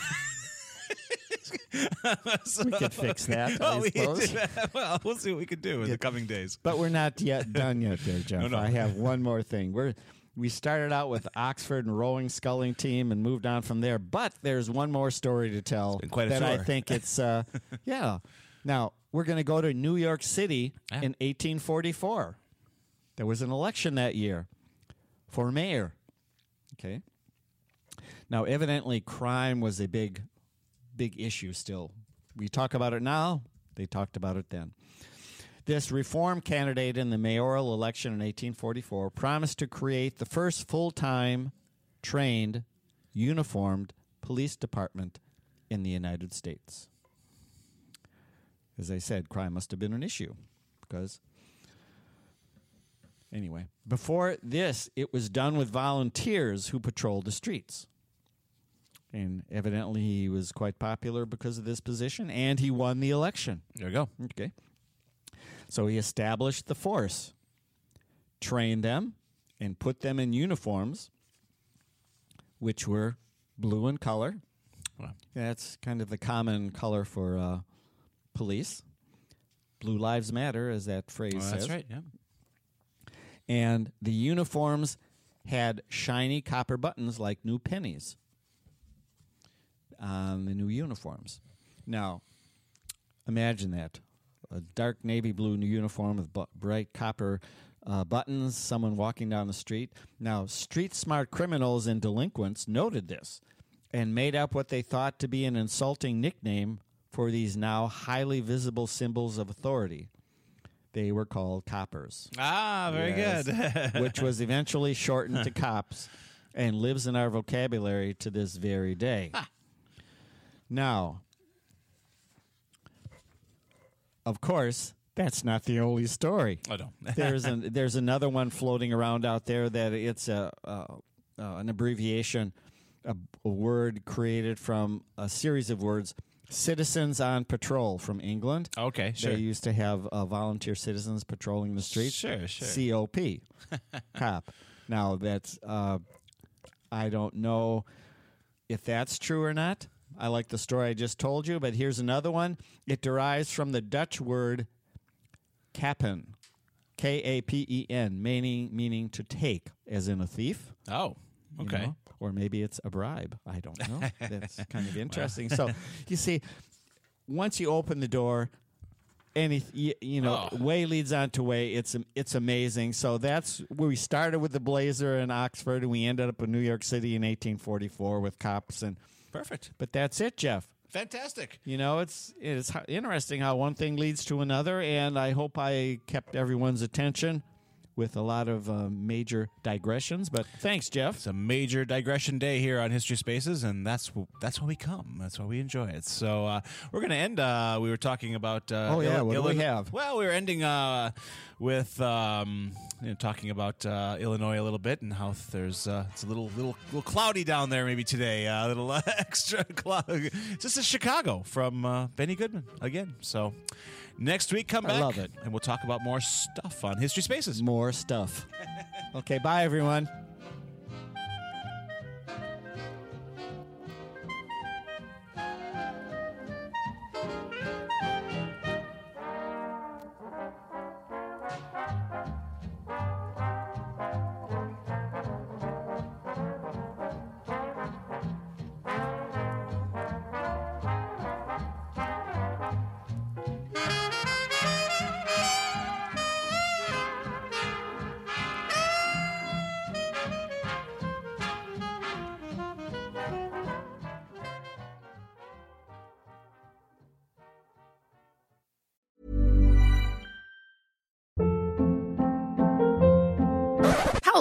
we could fix that, I we- suppose. well, we'll see what we can do in the coming days. But we're not yet done yet, there, Jeff. no. I have one more thing. We're we started out with Oxford and rowing sculling team and moved on from there. But there's one more story to tell quite a that I think it's uh, yeah. Now we're going to go to New York City Yeah. in 1844. There was an election that year for mayor. Okay. Now, evidently, crime was a big, big issue still. We talk about it now. They talked about it then. This reform candidate in the mayoral election in 1844 promised to create the first full time, trained, uniformed police department in the United States. As I said, crime must have been an issue because. Anyway, before this, it was done with volunteers who patrolled the streets. And evidently, he was quite popular because of this position, and he won the election. There we go. Okay. So he established the force, trained them, and put them in uniforms, which were blue in color. Wow. That's kind of the common color for uh, police. Blue lives matter, as that phrase Oh, says. that's right. Yeah. And the uniforms had shiny copper buttons like new pennies on the new uniforms. Now, imagine that a dark navy blue new uniform with bu- bright copper uh, buttons, someone walking down the street. Now, street smart criminals and delinquents noted this and made up what they thought to be an insulting nickname for these now highly visible symbols of authority. They were called coppers Ah, very Yes. good. which was eventually shortened to cops and lives in our vocabulary to this very day. Now, of course, that's not the only story. I don't. There's an, there's another one floating around out there that it's a uh, uh, an abbreviation, a, a word created from a series of words. Citizens on Patrol from England. Okay, sure. They used to have uh, volunteer citizens patrolling the streets. Sure, sure. COP, cop. Now that's uh, I don't know if that's true or not. I like the story I just told you, but here's another one. It derives from the Dutch word kapen, K A P E N, meaning meaning to take, as in a thief. oh, you okay. know? Or maybe it's a bribe. I don't know. That's kind of interesting. So you see, once you open the door, any you, you know Oh. way leads on to way. It's it's amazing. So that's where we started with the Blazer in Oxford, and we ended up in New York City in 1844 with cops. And Perfect. but that's it, Jeff. Fantastic. You know, it's it's interesting how one thing leads to another, and I hope I kept everyone's attention with a lot of uh, major digressions. But thanks, Jeff. It's a major digression day here on History Spaces, and that's that's why we come. That's why we enjoy it. So uh, we're going to end. Uh, we were talking about. Uh, Oh, yeah, Illi- what do we have? Well, we were ending uh, with um, you know, talking about uh, Illinois a little bit and how there's uh, it's a little little little cloudy down there maybe today. A little uh, extra cloud. This is Chicago from uh, Benny Goodman again. So. Next week, come back. I love it. And we'll talk about more stuff on History Spaces. More stuff. okay, bye, everyone.